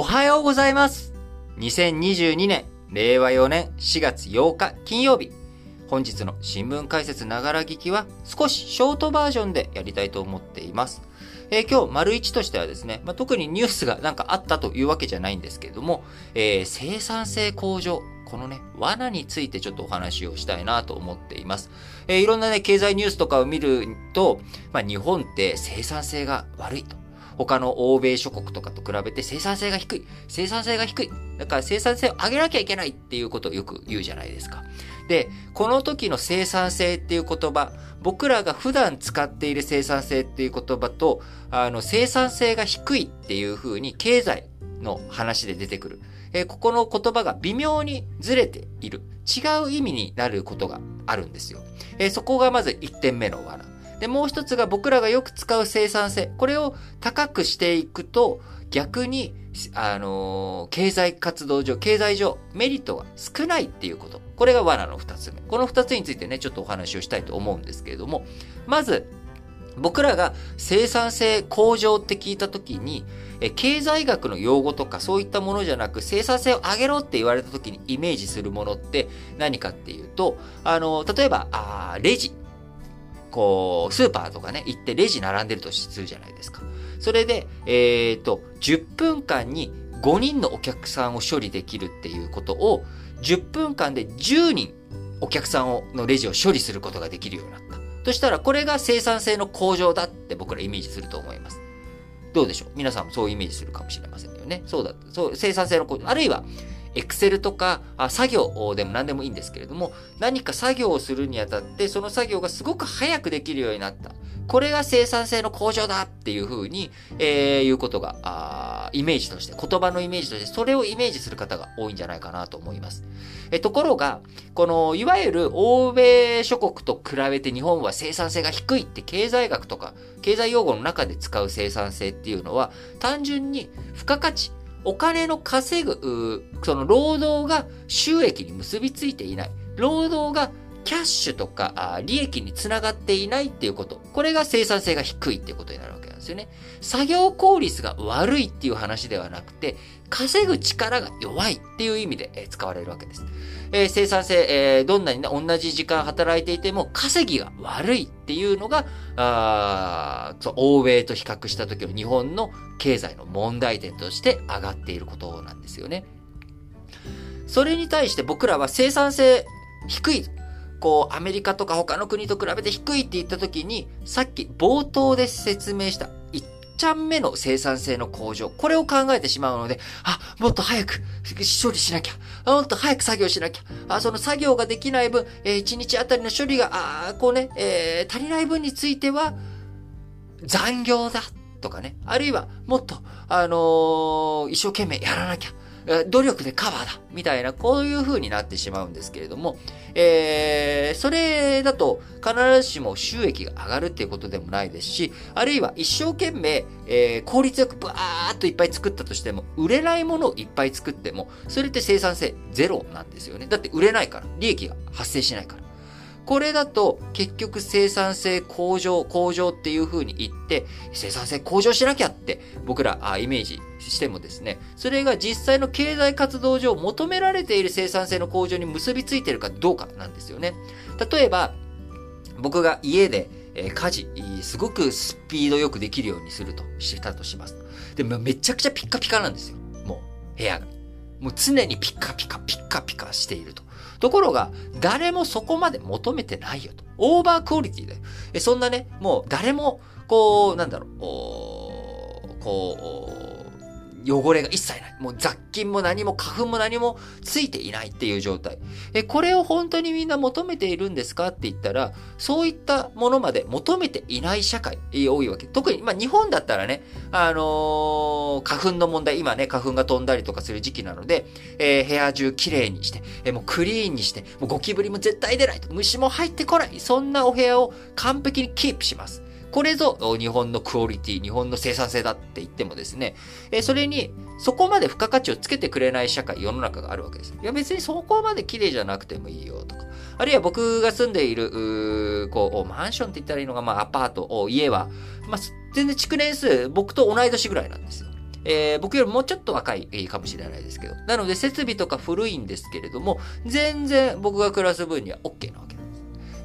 おはようございます。2022年、令和4年4月8日金曜日。本日の新聞解説ながら聞きは少しショートバージョンでやりたいと思っています。えー今日、丸一としてはですね、まあ、特にニュースがなんかあったというわけじゃないんですけれども、えー生産性向上、このね、罠についてちょっとお話をしたいなと思っています。えーいろんなね、経済ニュースとかを見ると、まあ、日本って生産性が悪いと。他の欧米諸国とかと比べて生産性が低い。生産性が低い。だから生産性を上げなきゃいけないっていうことをよく言うじゃないですか。で、この時の生産性っていう言葉、僕らが普段使っている生産性っていう言葉と、あの、生産性が低いっていう風に経済の話で出てくる。えーここの言葉が微妙にずれている。違う意味になることがあるんですよ。えーそこがまず1点目の罠。で、もう一つが僕らがよく使う生産性。これを高くしていくと、逆に、あのー経済活動上、経済上、メリットが少ないっていうこと。これが罠の二つ目。この二つについてね、ちょっとお話をしたいと思うんですけれども、まず、僕らが生産性向上って聞いたときに、経済学の用語とかそういったものじゃなく生産性を上げろって言われたときにイメージするものって何かっていうと、あの、例えば、あレジ。こう、スーパーとかね、行ってレジ並んでるとするじゃないですか。それで、えっ、と、10分間に5人のお客さんを処理できるっていうことを、10分間で10人お客さんをのレジを処理することができるようになった。としたら、これが生産性の向上だって僕らイメージすると思います。どうでしょう？皆さんもそうイメージするかもしれませんよね。そうだ、そう、生産性の向上。あるいは、エクセルとか作業でも何でもいいんですけれども、何か作業をするにあたって、その作業がすごく早くできるようになった。これが生産性の向上だっていうふうに、えー、いうことが、あイメージとして、言葉のイメージとして、それをイメージする方が多いんじゃないかなと思います。えところが、この、いわゆる欧米諸国と比べて日本は生産性が低いって経済学とか、経済用語の中で使う生産性っていうのは、単純に付加価値、お金の稼ぐ、その労働が収益に結びついていない。労働がキャッシュとか利益につながっていないっていうこと。これが生産性が低いっていうことになるわけなんですよね。作業効率が悪いっていう話ではなくて、稼ぐ力が弱いっていう意味で使われるわけです。えー生産性、えーどんなにね、同じ時間働いていても稼ぎが悪いっていうのが、あーそう欧米と比較した時の日本の経済の問題点として上がっていることなんですよね。それに対して僕らは生産性低い。こう、アメリカとか他の国と比べて低いって言った時に、さっき冒頭で説明した1ちゃん目の生産性の向上。これを考えてしまうので、あ、もっと早く処理しなきゃ。もっと早く作業しなきゃ。あ、その作業ができない分、え1日あたりの処理が、あーこうね、えー足りない分については、残業だ。とかね。あるいは、もっと、あのー一生懸命やらなきゃ。努力でカバーだ。みたいな、こういう風になってしまうんですけれども、えーそれだと必ずしも収益が上がるっていうことでもないですし、あるいは一生懸命、えー効率よくバーっといっぱい作ったとしても、売れないものをいっぱい作っても、それって生産性ゼロなんですよね。だって売れないから、利益が発生しないから。これだと結局生産性向上、向上っていう風に言って、生産性向上しなきゃって僕らあイメージしてもですね、それが実際の経済活動上求められている生産性の向上に結びついてるかどうかなんですよね。例えば、僕が家で、え家事、すごくスピードよくできるようにするとしたとします。でもめちゃくちゃピッカピカなんですよ。もう、部屋が。もう常にピッカピカ、ピッカピカしていると。ところが、誰もそこまで求めてないよと。オーバークオリティだよ。えそんなね、もう誰も、こう、なんだろう、おーこう、汚れが一切ない。もう雑菌も何も花粉も何もついていないっていう状態。え、これを本当にみんな求めているんですかって言ったら、そういったものまで求めていない社会、多いわけ。特に、まあ日本だったらね、あのー花粉の問題、今ね、花粉が飛んだりとかする時期なので、えー部屋中きれいにして、えーもうクリーンにして、もうゴキブリも絶対出ないと、虫も入ってこない。そんなお部屋を完璧にキープします。これぞ日本のクオリティ、日本の生産性だって言ってもですね、えそれにそこまで付加価値をつけてくれない社会、世の中があるわけです。いや別にそこまで綺麗じゃなくてもいいよとか。あるいは僕が住んでいる、うこう、マンションって言ったらいいのが、まあアパート、家は、まあ全然築年数、僕と同い年ぐらいなんですよ。えー、僕よりもうちょっと若いかもしれないですけど。なので設備とか古いんですけれども、全然僕が暮らす分には OK なわけです。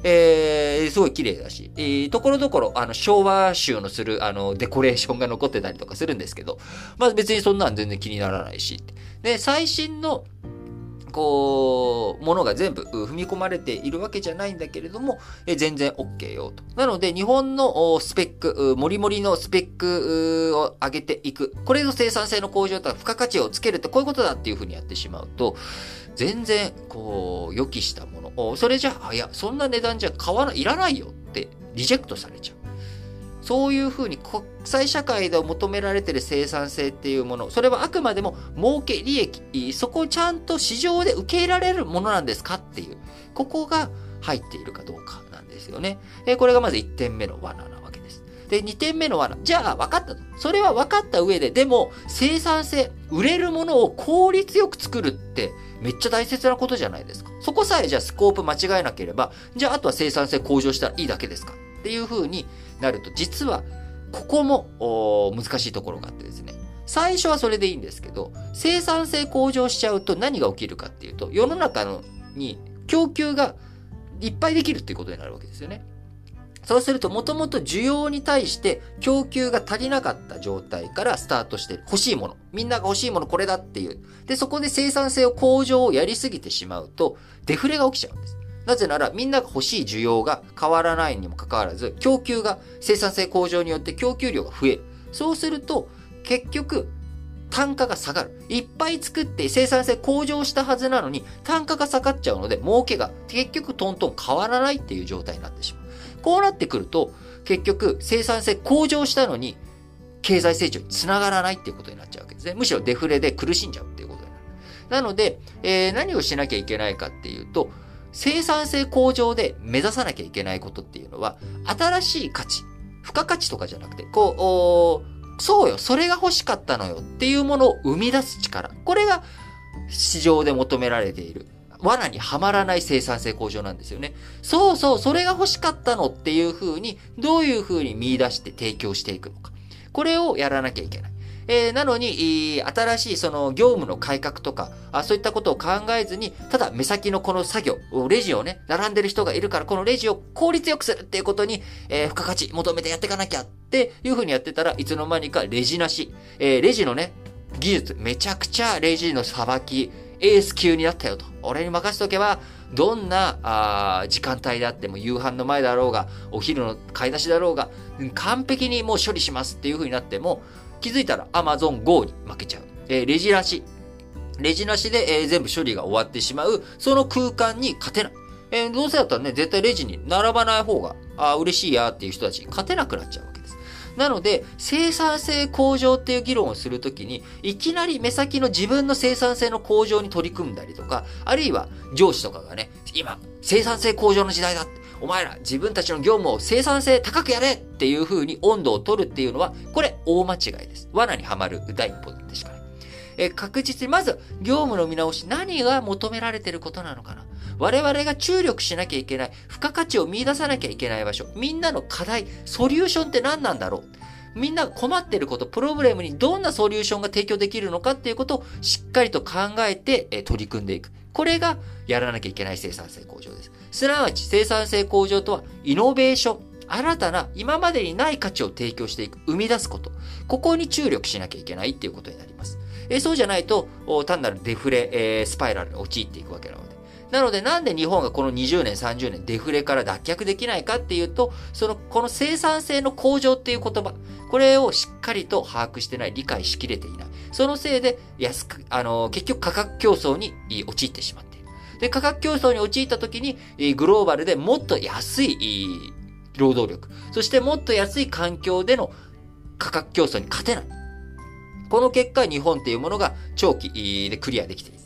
えー、すごい綺麗だし、えー、ところどころ、あの、昭和集のする、あの、デコレーションが残ってたりとかするんですけど、まあ別にそんなん全然気にならないし。で、最新の、こう、ものが全部踏み込まれているわけじゃないんだけれども、え全然 OK よと。なので、日本のスペック、もりもりのスペックを上げていく。これの生産性の向上とか付加価値をつけるってこういうことだっていうふうにやってしまうと、全然、こう、予期したもの。それじゃあ、いや、そんな値段じゃ買わない、いらないよってリジェクトされちゃう。そういうふうに国際社会で求められている生産性っていうもの、それはあくまでも儲け利益、そこをちゃんと市場で受け入れられるものなんですかっていう、ここが入っているかどうかなんですよね。これがまず1点目の罠なわけです。で、2点目の罠。じゃあ分かったと。それは分かった上で、でも生産性、売れるものを効率よく作るってめっちゃ大切なことじゃないですか。そこさえじゃあスコープ間違えなければ、じゃああとは生産性向上したらいいだけですかっていうふうになると、実は、ここも難しいところがあってですね。最初はそれでいいんですけど、生産性向上しちゃうと何が起きるかっていうと、世の中のに供給がいっぱいできるっていうことになるわけですよね。そうすると、もともと需要に対して供給が足りなかった状態からスタートしてる。欲しいもの。みんなが欲しいものこれだっていう。で、そこで生産性を向上をやりすぎてしまうと、デフレが起きちゃうんです。なぜならみんなが欲しい需要が変わらないにもかかわらず、供給が生産性向上によって供給量が増える。そうすると、結局、単価が下がる。いっぱい作って生産性向上したはずなのに、単価が下がっちゃうので、儲けが結局トントン変わらないっていう状態になってしまう。こうなってくると、結局生産性向上したのに、経済成長につながらないっていうことになっちゃうわけですね。むしろデフレで苦しんじゃうっていうことになる。なので、えー、何をしなきゃいけないかっていうと、生産性向上で目指さなきゃいけないことっていうのは、新しい価値、付加価値とかじゃなくて、こう、そうよ、それが欲しかったのよっていうものを生み出す力。これが市場で求められている。罠にはまらない生産性向上なんですよね。そうそう、それが欲しかったのっていう風に、どういう風に見出して提供していくのか。これをやらなきゃいけない。えー、なのに、新しいその業務の改革とかあ、そういったことを考えずに、ただ目先のこの作業、レジをね、並んでる人がいるから、このレジを効率よくするっていうことに、えー、付加価値求めてやっていかなきゃっていうふうにやってたらいつの間にかレジなし。えー、レジのね、技術、めちゃくちゃレジのさばき、エース級になったよと。俺に任せとけば、どんなあ時間帯であっても、夕飯の前だろうが、お昼の買い出しだろうが、完璧にもう処理しますっていう風になっても、気づいたら Amazon Go に負けちゃう。えー、レジなし。レジなしで、えー、全部処理が終わってしまう、その空間に勝てない。えー、どうせだったらね、絶対レジに並ばない方が、あ嬉しいやっていう人たち勝てなくなっちゃう。なので、生産性向上っていう議論をするときに、いきなり目先の自分の生産性の向上に取り組んだりとか、あるいは上司とかがね、今、生産性向上の時代だって。お前ら自分たちの業務を生産性高くやれっていう風に温度を取るっていうのは、これ大間違いです。罠にはまる第一歩でしかない。え確実にまず業務の見直し何が求められてることなのかな我々が注力しなきゃいけない付加価値を見出さなきゃいけない場所みんなの課題ソリューションって何なんだろう？みんな困ってること、プログラムにどんなソリューションが提供できるのかっていうことをしっかりと考えて、取り組んでいく。これがやらなきゃいけない生産性向上です。すなわち生産性向上とは、イノベーション。新たな今までにない価値を提供していく、生み出すこと。ここに注力しなきゃいけないっていうことになります。えそうじゃないと、単なるデフレ、えー、スパイラルに陥っていくわけなの。なので、なんで日本がこの20年、30年デフレから脱却できないかっていうと、その、この生産性の向上っていう言葉、これをしっかりと把握してない、理解しきれていない。そのせいで、安く、あの、結局価格競争に陥ってしまった。で、価格競争に陥った時に、グローバルでもっと安い労働力、そしてもっと安い環境での価格競争に勝てない。この結果、日本っていうものが長期でクリアできている。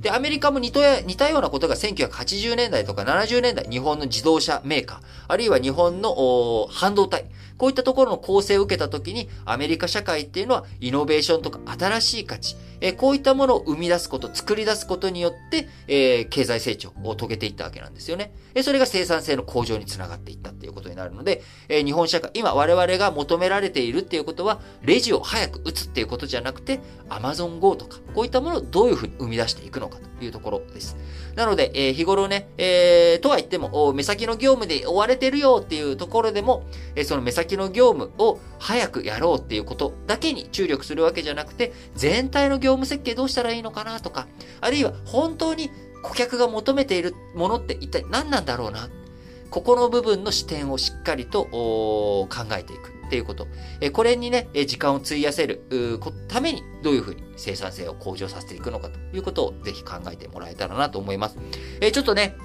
で、アメリカも似たようなことが1980年代とか70年代、日本の自動車メーカー、あるいは日本の半導体、こういったところの構成を受けたときに、アメリカ社会っていうのは、イノベーションとか新しい価値、えこういったものを生み出すこと、作り出すことによって、えー、経済成長を遂げていったわけなんですよね。えそれが生産性の向上につながっていったっていうことになるので、え日本社会、今我々が求められているっていうことは、レジを早く打つっていうことじゃなくて、Amazon Go とか、こういったものをどういうふうに生み出していくのかというところです。なので、えー、日頃ね、えー、とは言っても、目先の業務で追われてるよっていうところでも、えー、その目先の業務を早くやろうっていうことだけに注力するわけじゃなくて、全体の業務設計どうしたらいいのかなとか、あるいは本当に顧客が求めているものって一体何なんだろうな？ここの部分の視点をしっかりと考えていく。っていうこと。えこれにね、時間を費やせるためにどういうふうに生産性を向上させていくのかということをぜひ考えてもらえたらなと思います。えちょっとね、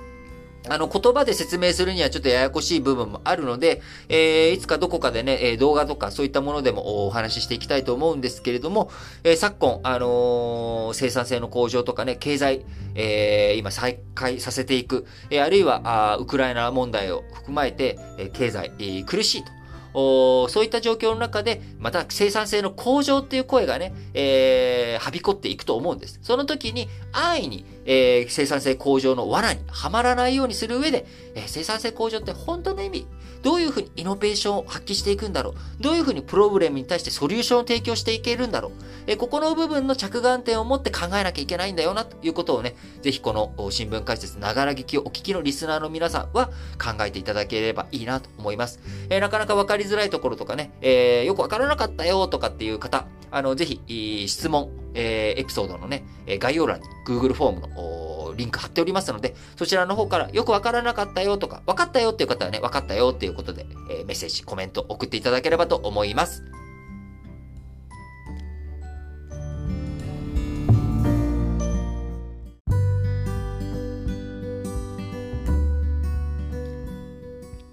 あの、言葉で説明するにはちょっとややこしい部分もあるので、えー、いつかどこかでね、え動画とかそういったものでもお話ししていきたいと思うんですけれども、えー、昨今、あのー、生産性の向上とかね、経済、えー、今再開させていく、えー、あるいはあ、ウクライナ問題を含まえて、えー、経済、えー、苦しいと。そういった状況の中で、また生産性の向上っていう声がね、えー、はびこっていくと思うんです。その時に、安易に、えー、生産性向上の罠にはまらないようにする上で、えー、生産性向上って本当の意味、どういうふうにイノベーションを発揮していくんだろうどういうふうにプログラムに対してソリューションを提供していけるんだろうえここの部分の着眼点を持って考えなきゃいけないんだよなということをね、ぜひこの新聞解説ながら聞きをお聞きのリスナーの皆さんは考えていただければいいなと思います。え、なかなかわかりづらいところとかね、え、よくわからなかったよとかっていう方、あの、ぜひ、質問、えー、エピソードのね、概要欄に Google フォームのリンク貼っておりますので、そちらの方からよくわからなかったよとか、わかったよっていう方はね、わかったよっていうことで、えー、メッセージ、コメント送っていただければと思います。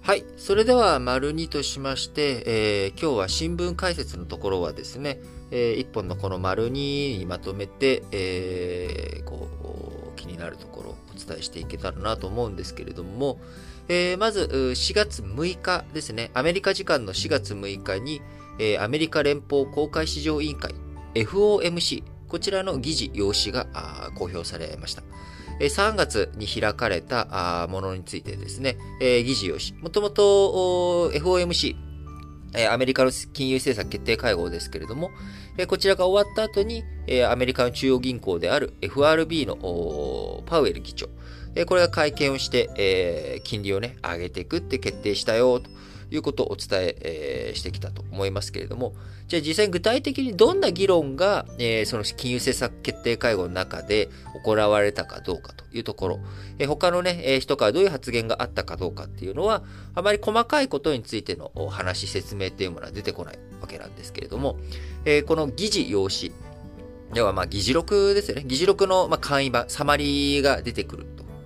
はい。それでは、丸2としまして、えー、今日は新聞解説のところはですね、えー、1本のこの丸2にまとめて、えー、こう、気になるところをお伝えしていけたらなと思うんですけれども、えー、まず、4月6日ですね、アメリカ時間の4月6日に、えー、アメリカ連邦公開市場委員会、FOMC、こちらの議事要旨が公表されました。3月に開かれたものについてですね、議事要旨。もともと FOMC、アメリカの金融政策決定会合ですけれども、こちらが終わった後に、アメリカの中央銀行である FRB のパウエル議長、これが会見をして、金利をね、上げていくって決定したよ、と。いうことをお伝ええー、してきたと思いますけれども、じゃあ実際に具体的にどんな議論が、えー、その金融政策決定会合の中で行われたかどうかというところ、えー、他のね、えー、人からどういう発言があったかどうかっていうのは、あまり細かいことについてのお話、説明っていうものは出てこないわけなんですけれども、えー、この議事要旨、ではまあ議事録ですよね。議事録のまあ簡易版、サマリーが出てくる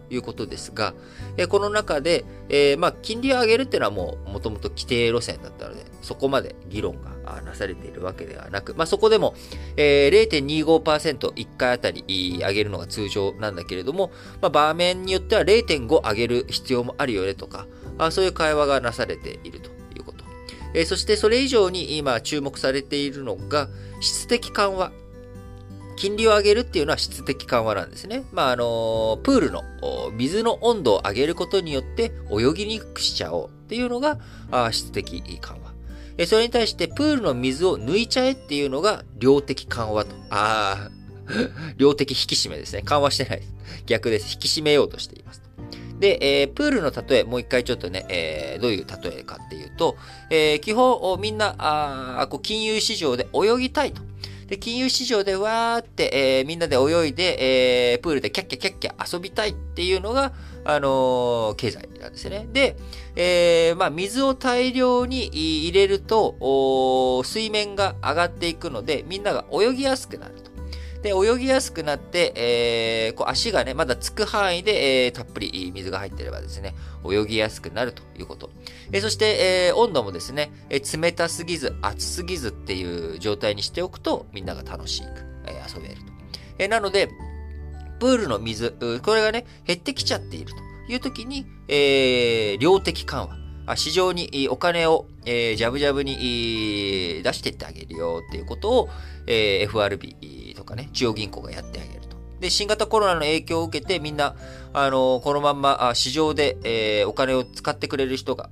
いうことですが、えこの中で、えー、まあ、金利を上げるっていうのはもう、もともと規定路線だったので、そこまで議論がなされているわけではなく、まあ、そこでも、えー、0.25%、1回あたり上げるのが通常なんだけれども、まあ、場面によっては0.5上げる必要もあるよねとか、あそういう会話がなされているということ。そしてそれ以上に今注目されているのが、質的緩和。金利を上げるっていうのは質的緩和なんですね。まあ、あの、プールの水の温度を上げることによって泳ぎにくくしちゃおうっていうのが質的緩和。それに対してプールの水を抜いちゃえっていうのが量的緩和と。ああ、量的引き締めですね。緩和してないです。逆です。引き締めようとしています。で、えー、プールの例え、もう一回ちょっとね、えー、どういう例えかっていうと、えー、基本、みんな、あこう金融市場で泳ぎたいと。で、金融市場でわーって、えー、みんなで泳いで、えー、プールでキャッキャキャッキャ遊びたいっていうのが、あのー、経済なんですよね。で、えー、まあ、水を大量に入れると、水面が上がっていくので、みんなが泳ぎやすくなる。で、泳ぎやすくなって、えー、こう足がね、まだつく範囲で、えー、たっぷり水が入ってればですね、泳ぎやすくなるということ。えー、そして、えー、温度もですね、えー、冷たすぎず、熱すぎずっていう状態にしておくと、みんなが楽しく、えー、遊べると。えー、なので、プールの水、これがね、減ってきちゃっているという時に、えー、量的緩和。市場にお金を、えー、ジャブジャブに出していってあげるよっていうことを、えー、FRB かね、中央銀行がやってあげると。で、新型コロナの影響を受けてみんな、あのこのまんま市場で、えー、お金を使ってくれる人が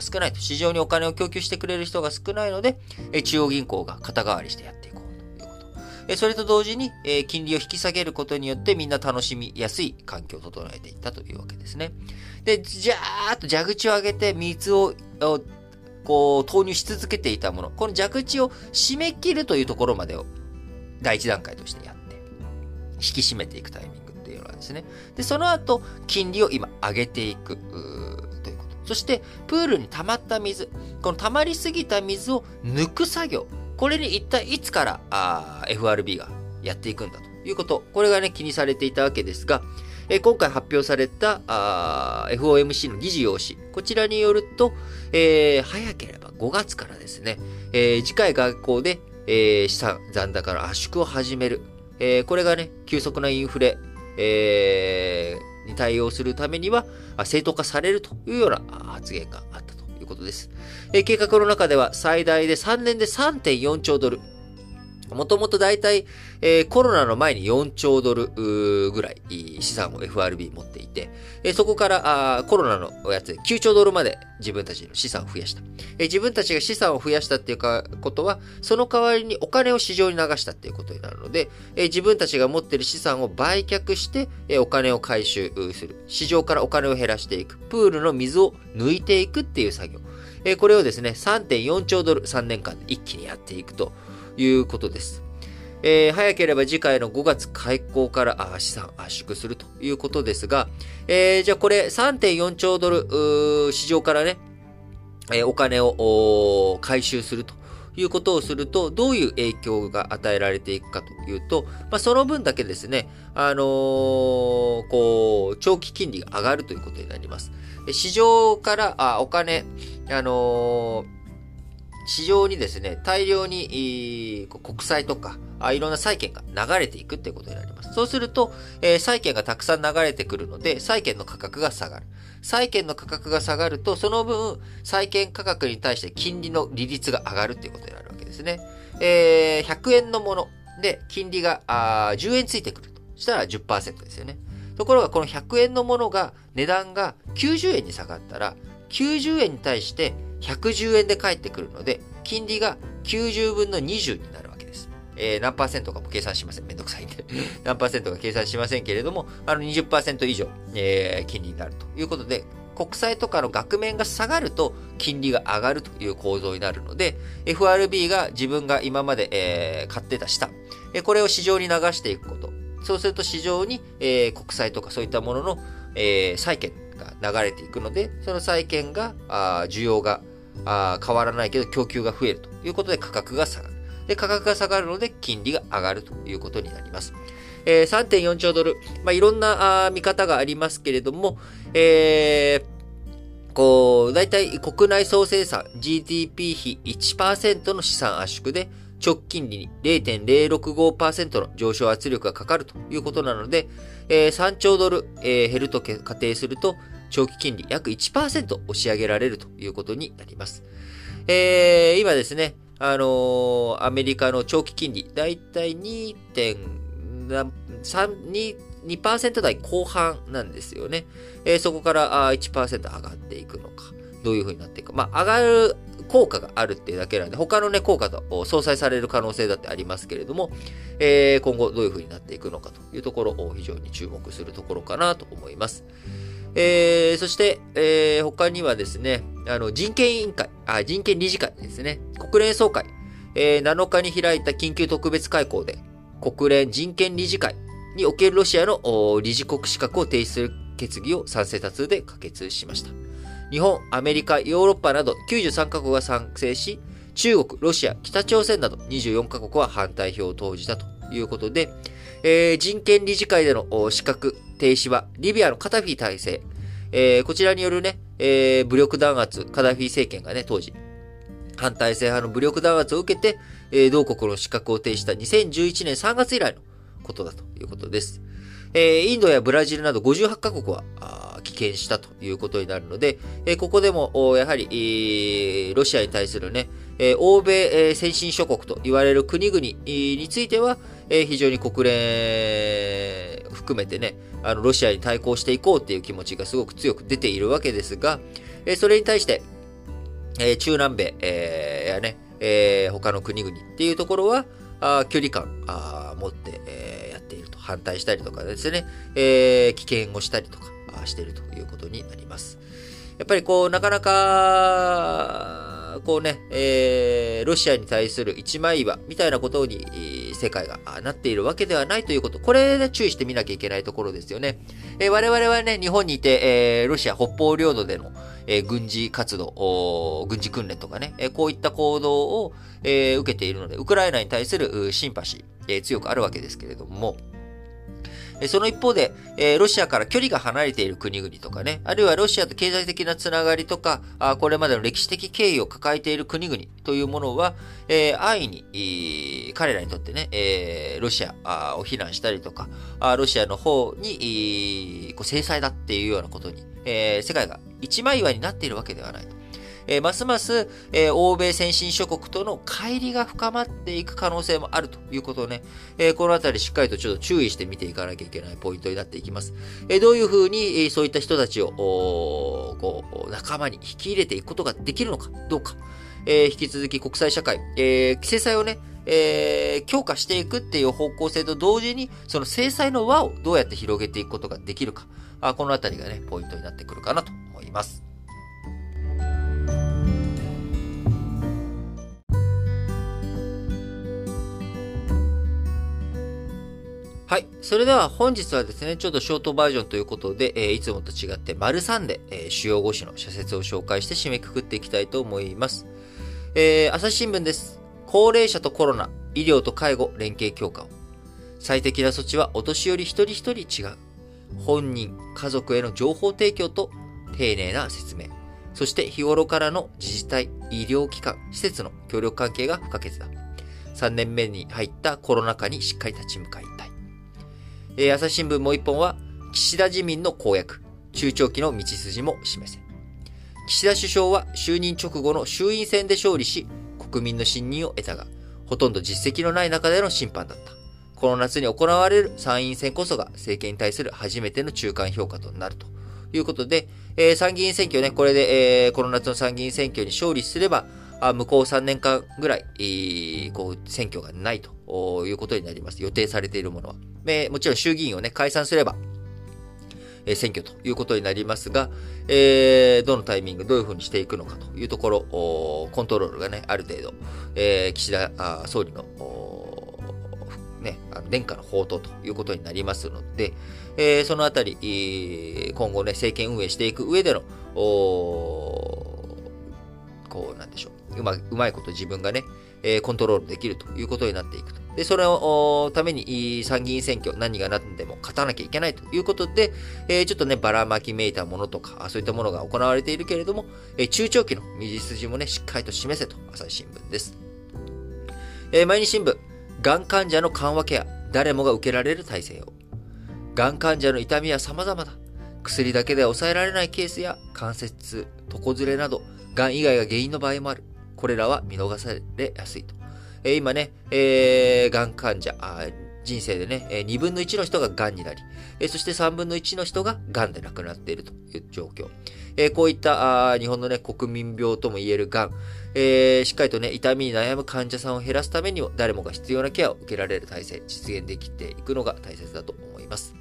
少ないと。市場にお金を供給してくれる人が少ないので、え中央銀行が肩代わりしてやっていこうということ。えそれと同時に、え金利を引き下げることによってみんな楽しみやすい環境を整えていったというわけですね。で、じゃーっと蛇口を上げて水を、こう、投入し続けていたもの。この蛇口を締め切るというところまでを第一段階としてやって、引き締めていくタイミングっていうのはですね。で、その後、金利を今上げていく。ということそして、プールに溜まった水、この溜まりすぎた水を抜く作業、これに一体いつからあ FRB がやっていくんだということ、これがね、気にされていたわけですが、え、今回発表されたあ FOMC の議事要旨、こちらによると、えー、早ければ5月からですね、えー、次回学校で、えー、資産残高の圧縮を始める。えー、これがね、急速なインフレ、えー、に対応するためには、正当化されるというような発言があったということです。計画の中では最大で3年で3.4兆ドル、もともとだいたい、えー、コロナの前に4兆ドルぐらい資産を FRB 持っていて、えー、そこからあコロナのやつで9兆ドルまで自分たちの資産を増やした。えー、自分たちが資産を増やしたっていうかことは、その代わりにお金を市場に流したっていうことになるので、えー、自分たちが持っている資産を売却して、えー、お金を回収する。市場からお金を減らしていく。プールの水を抜いていくっていう作業。え、これをですね、3.4兆ドル3年間で一気にやっていくと。いうことです。えー、早ければ次回の5月開港から資産圧縮するということですが、えー、じゃあこれ3.4兆ドル、市場からね、えー、お金を回収するということをすると、どういう影響が与えられていくかというと、まあ、その分だけですね、あのー、こう、長期金利が上がるということになります。市場からあお金、あのー市場にですね、大量に国債とか、いろんな債券が流れていくっていうことになります。そうすると、えー、債券がたくさん流れてくるので、債券の価格が下がる。債券の価格が下がると、その分、債券価格に対して金利の利率が上がるっていうことになるわけですね。えー、100円のもので、金利があ10円ついてくると。したら10%ですよね。ところが、この100円のものが、値段が90円に下がったら、90円に対して110円で返ってくるので、金利が90分の20になるわけです。えー、何パーセントかも計算しません。めんどくさいんで。何パーセントか計算しませんけれども、あの20%以上、えー、金利になるということで、国債とかの額面が下がると金利が上がるという構造になるので、FRB が自分が今まで、えー、買ってた下、えこれを市場に流していくこと。そうすると市場に、えー、国債とかそういったものの、えー、債券が流れていくので、その債券が、あ需要があ変わらないけど供給が増えるということで価格が下がる。で、価格が下がるので金利が上がるということになります。えー、3.4兆ドル。まあ、いろんなあ見方がありますけれども、えー、こう、大体国内総生産 GDP 比1%の資産圧縮で直近利に0.065%の上昇圧力がかかるということなので、えー、3兆ドル、えー、減ると仮定すると、長期金利約1%押し上げられるということになります。えー、今ですね、あのー、アメリカの長期金利、だいたい2.2%台後半なんですよね。えー、そこからあ1%上がっていくのか、どういう風になっていくか。まあ、上がる効果があるっていうだけなんで、他のね、効果と相殺される可能性だってありますけれども、えー、今後どういう風になっていくのかというところを非常に注目するところかなと思います。えー、そして、えー、他にはですね、あの、人権委員会、あ、人権理事会ですね、国連総会、えー、7日に開いた緊急特別会合で、国連人権理事会におけるロシアの理事国資格を停止する決議を賛成多数で可決しました。日本、アメリカ、ヨーロッパなど93カ国が賛成し、中国、ロシア、北朝鮮など24カ国は反対票を投じたということで、えー、人権理事会での資格停止は、リビアのカタフィ体制、えー、こちらによるね、えー、武力弾圧、カダフィ政権がね、当時、反体制派の武力弾圧を受けて、えー、同国の資格を停止した2011年3月以来のことだということです。えー、インドやブラジルなど58カ国は棄権したということになるので、え、ここでもやはり、えー、ロシアに対するね、え、欧米、え、先進諸国と言われる国々については、え、非常に国連含めてね、あのロシアに対抗していこうっていう気持ちがすごく強く出ているわけですが、え、それに対して、え、中南米、え、やね、え、他の国々っていうところは、あ距離感あ持って、え、やっていると。反対したりとかですね、えー、危険をしたりとかしているということになります。やっぱりこう、なかなか、こうね、えー、ロシアに対する一枚岩みたいなことに、世界がなっているわけではないということ。これで注意してみなきゃいけないところですよね。えー、我々はね、日本にいて、えー、ロシア北方領土での、えー、軍事活動、軍事訓練とかね、えー、こういった行動を、えー、受けているので、ウクライナに対するシンパシー、えー、強くあるわけですけれども、その一方で、ロシアから距離が離れている国々とかね、あるいはロシアと経済的なつながりとか、これまでの歴史的経緯を抱えている国々というものは、安易に、彼らにとってね、ロシアを非難したりとか、ロシアの方に、制裁だっていうようなことに、世界が一枚岩になっているわけではない。えー、ますます、えー、欧米先進諸国との乖離が深まっていく可能性もあるということをね、えー、このあたりしっかりとちょっと注意して見ていかなきゃいけないポイントになっていきます。えどういうふうに、えそういった人たちを、こう、仲間に引き入れていくことができるのかどうか、え引き続き国際社会、え制裁をね、えー、強化していくっていう方向性と同時に、その制裁の輪をどうやって広げていくことができるか、あこのあたりがね、ポイントになってくるかなと思います。はい。それでは本日はですね、ちょっとショートバージョンということで、えー、いつもと違って丸3で、えー、主要5種の社説を紹介して締めくくっていきたいと思います。えー、朝日新聞です。高齢者とコロナ、医療と介護連携強化を。最適な措置はお年寄り一人一人違う。本人、家族への情報提供と丁寧な説明。そして日頃からの自治体、医療機関、施設の協力関係が不可欠だ。3年目に入ったコロナ禍にしっかり立ち向かい。え、朝日新聞もう一本は、岸田自民の公約、中長期の道筋も示せ。岸田首相は就任直後の衆院選で勝利し、国民の信任を得たが、ほとんど実績のない中での審判だった。この夏に行われる参院選こそが政権に対する初めての中間評価となるということで、えー、参議院選挙ね、これで、えー、この夏の参議院選挙に勝利すれば、あ向こう3年間ぐらい、えー、こう、選挙がないということになります。予定されているものは。えー、もちろん衆議院をね、解散すれば、えー、選挙ということになりますが、えー、どのタイミング、どういうふうにしていくのかというところ、コントロールがね、ある程度、えー、岸田あ総理の、ね、あの殿下の宝刀ということになりますので、えー、そのあたり、今後ね、政権運営していく上での、こう、なんでしょう。うまうまいこと自分がね、えー、コントロールできるということになっていくと。で、それをために参議院選挙何が何でも勝たなきゃいけないということで、えー、ちょっとね、ばらまきめいたものとか、そういったものが行われているけれども、えー、中長期の道筋もね、しっかりと示せと、朝日新聞です。えー、毎日新聞、がん患者の緩和ケア、誰もが受けられる体制を。がん患者の痛みは様々だ。薬だけでは抑えられないケースや関節、床ずれなど、がん以外が原因の場合もある。これらは見逃されやすいと。えー、今ね、えー、がん患者、人生でね、えー、2分の1の人が癌になり、えー、そして3分の1の人が癌で亡くなっているという状況。えー、こういったあ日本のね、国民病とも言える癌、えー、しっかりとね、痛みに悩む患者さんを減らすためにも、誰もが必要なケアを受けられる体制、実現できていくのが大切だと思います。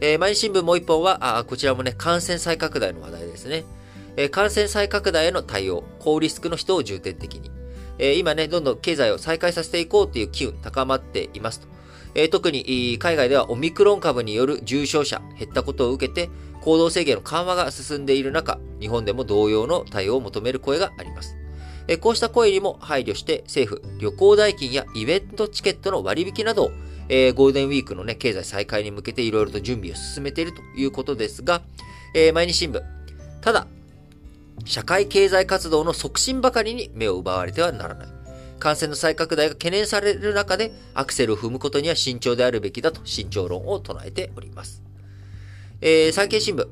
えー、毎日新聞もう一本は、あこちらもね、感染再拡大の話題ですね。え、感染再拡大への対応、高リスクの人を重点的に。え、今ね、どんどん経済を再開させていこうという機運高まっていますと。え、特に海外ではオミクロン株による重症者減ったことを受けて、行動制限の緩和が進んでいる中、日本でも同様の対応を求める声があります。えこうした声にも配慮して政府、旅行代金やイベントチケットの割引などを、え、ゴールデンウィークのね、経済再開に向けていろいろと準備を進めているということですが、えー、毎日新聞。ただ、社会経済活動の促進ばかりに目を奪われてはならない。感染の再拡大が懸念される中で、アクセルを踏むことには慎重であるべきだと慎重論を唱えております。えー、産経新聞、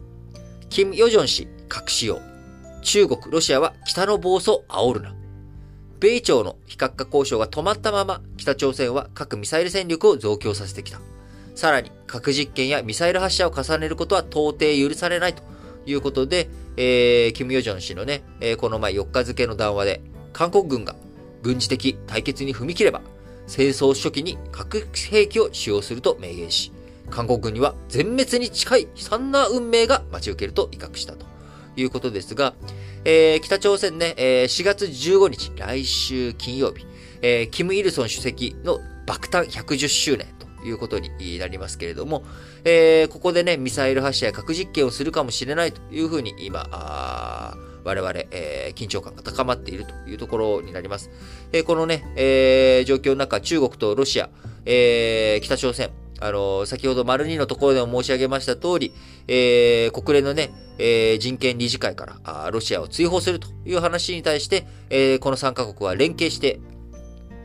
キム・ヨジョン氏、核使用。中国、ロシアは北の暴走煽るな。米朝の非核化交渉が止まったまま、北朝鮮は核ミサイル戦力を増強させてきた。さらに、核実験やミサイル発射を重ねることは到底許されないということで、えー、キム・ヨジョン氏のね、えー、この前4日付の談話で、韓国軍が軍事的対決に踏み切れば、戦争初期に核兵器を使用すると明言し、韓国軍には全滅に近い悲惨な運命が待ち受けると威嚇したと。いうことですが、えー、北朝鮮ね、えー、4月15日、来週金曜日、えー、キム・イルソン主席の爆誕110周年いうことになりますけれども、えー、ここでね、ミサイル発射や核実験をするかもしれないというふうに今、我々、えー、緊張感が高まっているというところになります。えー、このね、えー、状況の中、中国とロシア、えー、北朝鮮、あの、先ほど丸2のところでも申し上げました通り、えー、国連のね、えー、人権理事会からあロシアを追放するという話に対して、えー、この3カ国は連携して、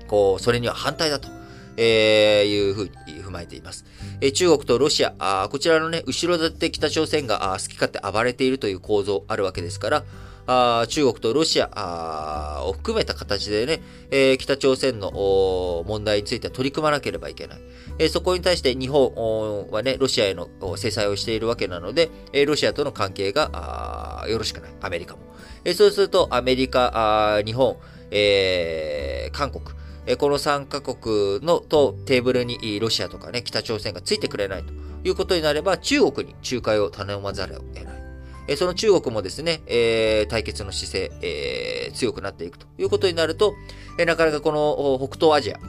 こう、それには反対だと、えー、いうふうに踏まえています。えー、中国とロシア、あこちらのね、後ろ盾北朝鮮があ好き勝手暴れているという構造あるわけですから、あ中国とロシアあを含めた形でね、えー、北朝鮮の問題については取り組まなければいけない。えー、そこに対して日本はね、ロシアへの制裁をしているわけなので、えー、ロシアとの関係がよろしくない。アメリカも。えー、そうすると、アメリカ、あ日本、えー、韓国、この3カ国のとテーブルにロシアとかね、北朝鮮がついてくれないということになれば、中国に仲介を頼まざるを得ない。その中国もですね、えー、対決の姿勢、えー、強くなっていくということになると、なかなかこの北東アジア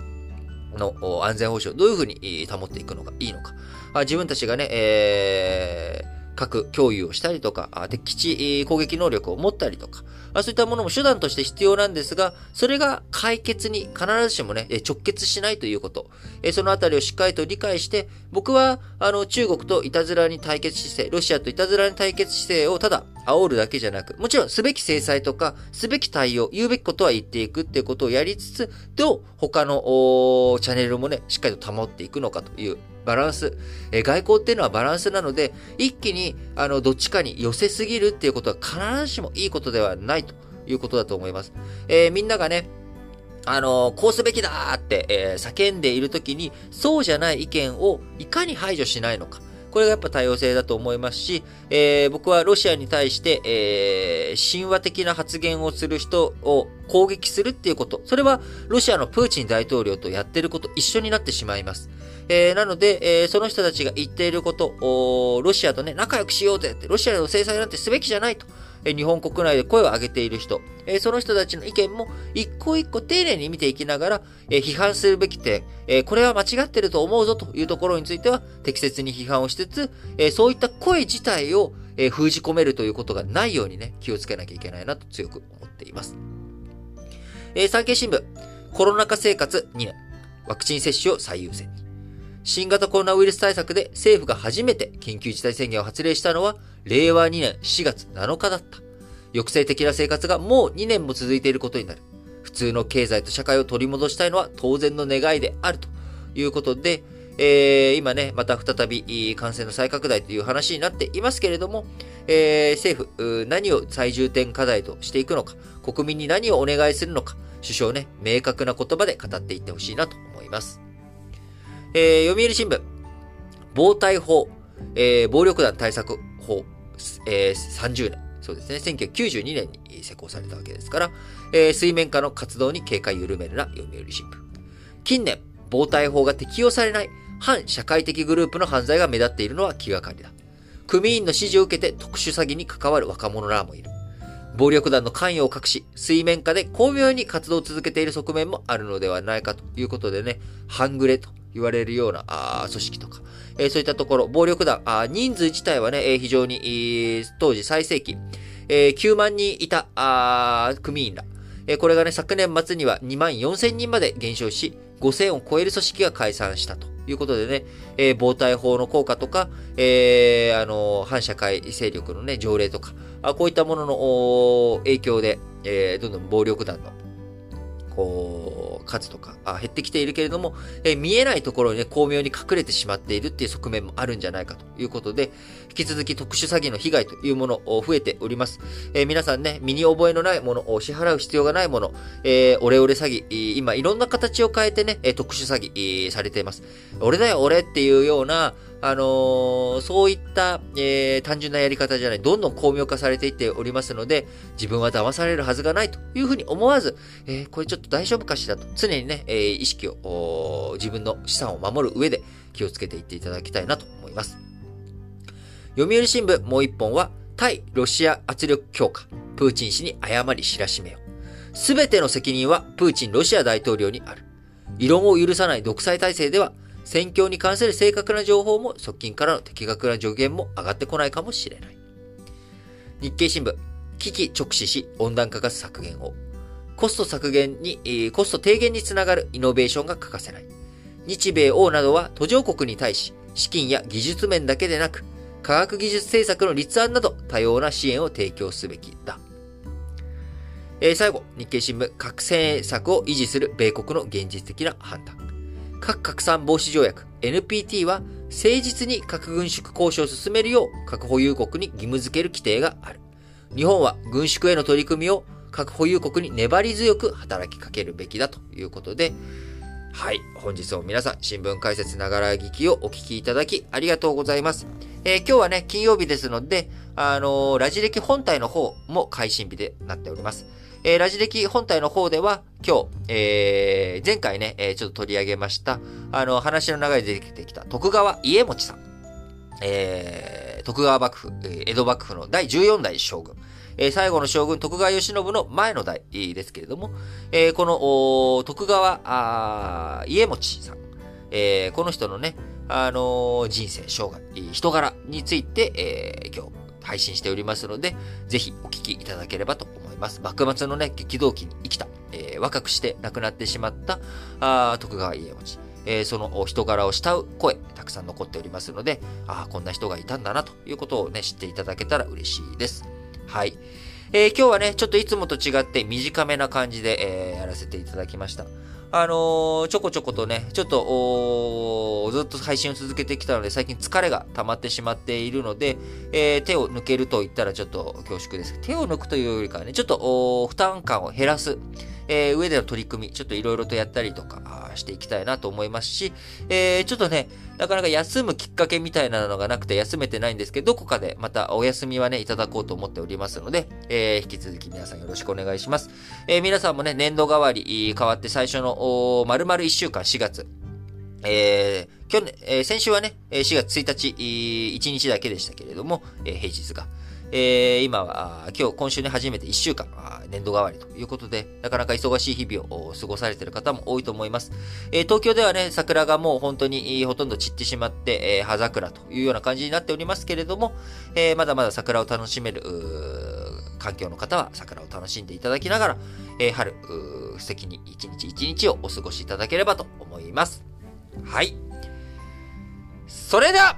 の安全保障、どういうふうに保っていくのがいいのか。自分たちがね、えー、核共有をしたりとか、敵基地攻撃能力を持ったりとか、そういったものも手段として必要なんですが、それが解決に必ずしもね、直結しないということ。そのあたりをしっかりと理解して、僕は、あの、中国といたずらに対決姿勢、ロシアといたずらに対決姿勢をただ煽るだけじゃなく、もちろんすべき制裁とか、すべき対応、言うべきことは言っていくっていうことをやりつつ、どう他のチャンネルもね、しっかりと保っていくのかというバランス。え外交っていうのはバランスなので、一気に、あの、どっちかに寄せすぎるっていうことは必ずしもいいことではないということだと思います。えー、みんながね、あのこうすべきだって、えー、叫んでいるときに、そうじゃない意見をいかに排除しないのか。これがやっぱ多様性だと思いますし、えー、僕はロシアに対して、えー、神話的な発言をする人を攻撃するっていうこと、それはロシアのプーチン大統領とやってること一緒になってしまいます。えー、なので、えー、その人たちが言っていること、ロシアとね、仲良くしようぜって、ロシアの制裁なんてすべきじゃないと。日本国内で声を上げている人、えその人たちの意見も一個一個丁寧に見ていきながら、え批判するべき点、これは間違ってると思うぞというところについては適切に批判をしつつ、えそういった声自体をえ封じ込めるということがないようにね、気をつけなきゃいけないなと強く思っています。え産経新聞、コロナ禍生活2年、ワクチン接種を最優先に。新型コロナウイルス対策で政府が初めて緊急事態宣言を発令したのは、令和2年4月7日だった。抑制的な生活がもう2年も続いていることになる。普通の経済と社会を取り戻したいのは当然の願いであるということで、えー、今ね、また再び感染の再拡大という話になっていますけれども、えー、政府、何を最重点課題としていくのか、国民に何をお願いするのか、首相ね、明確な言葉で語っていってほしいなと思います。えー、読売新聞、防体法、えー、暴力団対策法、えー、30年。そうですね。1992年に施行されたわけですから、えー、水面下の活動に警戒緩めるな読売新聞。近年、防体法が適用されない反社会的グループの犯罪が目立っているのは気がかりだ。組員の指示を受けて特殊詐欺に関わる若者らもいる。暴力団の関与を隠し、水面下で巧妙に活動を続けている側面もあるのではないかということでね、半グレと言われるようなあ組織とか、えー、そういったところ、暴力団、あ人数自体はね、えー、非常に、当時最盛期、えー、9万人いたあ組員ら、えー、これがね、昨年末には2万4千人まで減少し、5000を超える組織が解散したと。いうことでね、えー、防体法の効果とか、えー、あの、反社会勢力のね、条例とか、あこういったものの影響で、えー、どんどん暴力団のこう、数とかあ減ってきているけれども、えー、見えないところにね、巧妙に隠れてしまっているっていう側面もあるんじゃないかということで、引き続き特殊詐欺の被害というものを増えております。えー、皆さんね、身に覚えのないものを支払う必要がないもの、えー、オレオレ詐欺、今いろんな形を変えてね、特殊詐欺されています。俺だよ、俺っていうような、あの、そういった、えー、単純なやり方じゃない、どんどん巧妙化されていっておりますので、自分は騙されるはずがないというふうに思わず、えー、これちょっと大丈夫かしらと、常にね、えー、意識を、自分の資産を守る上で気をつけていっていただきたいなと思います。読売新聞もう一本は、対ロシア圧力強化、プーチン氏に誤り知らしめよ。すべての責任はプーチンロシア大統領にある。異論を許さない独裁体制では、戦況に関する正確な情報も側近からの的確な助言も上がってこないかもしれない。日経新聞、危機直視し温暖化ガス削減を。コスト削減に、コスト低減につながるイノベーションが欠かせない。日米欧などは途上国に対し、資金や技術面だけでなく、科学技術政策の立案など多様な支援を提供すべきだ。えー、最後、日経新聞、核政策を維持する米国の現実的な判断。核拡散防止条約 NPT は誠実に核軍縮交渉を進めるよう核保有国に義務付ける規定がある。日本は軍縮への取り組みを核保有国に粘り強く働きかけるべきだということで、はい。本日も皆さん、新聞解説ながら聞きをお聞きいただきありがとうございます。えー、今日はね、金曜日ですので、あのー、ラジ歴本体の方も配信日でなっております。えー、ラジ歴本体の方では、今日、えー、前回ね、えー、ちょっと取り上げました、あの、話の流れで出てきた徳川家持さん。えー、徳川幕府、江戸幕府の第14代将軍。えー、最後の将軍徳川慶喜の前の代ですけれども、えー、この、徳川家持さん、えー、この人のね、あのー、人生、生涯、人柄について、えー、今日配信しておりますので、ぜひお聞きいただければと思います。います。幕末のね、激動期に生きた、えー、若くして亡くなってしまったあ徳川家持。えー、その人柄を慕う声、たくさん残っておりますので、ああ、こんな人がいたんだなということをね、知っていただけたら嬉しいです。はい。えー、今日はね、ちょっといつもと違って短めな感じで、えー、やらせていただきました。あのー、ちょこちょことね、ちょっと、ずっと配信を続けてきたので、最近疲れが溜まってしまっているので、えー、手を抜けると言ったらちょっと恐縮です。手を抜くというよりかはね、ちょっと負担感を減らす。えー、上での取り組み、ちょっといろいろとやったりとかしていきたいなと思いますし、えー、ちょっとね、なかなか休むきっかけみたいなのがなくて休めてないんですけど、どこかでまたお休みはね、いただこうと思っておりますので、えー、引き続き皆さんよろしくお願いします。え、皆さんもね、年度代わり変わって最初の、丸々1週間、4月、えー、去年、えー、先週はね、4月1日、1日だけでしたけれども、えー、平日が。えー、今は、今日、今週ね、初めて1週間、年度代わりということで、なかなか忙しい日々を過ごされている方も多いと思います。えー、東京ではね、桜がもう本当にほとんど散ってしまって、えー、葉桜というような感じになっておりますけれども、えー、まだまだ桜を楽しめる、環境の方は桜を楽しんでいただきながら、えー、春、素敵に一日一日をお過ごしいただければと思います。はい。それでは、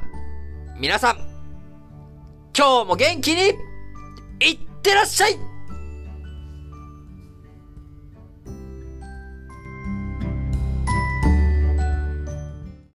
皆さん、今日も元気にいってらっしゃい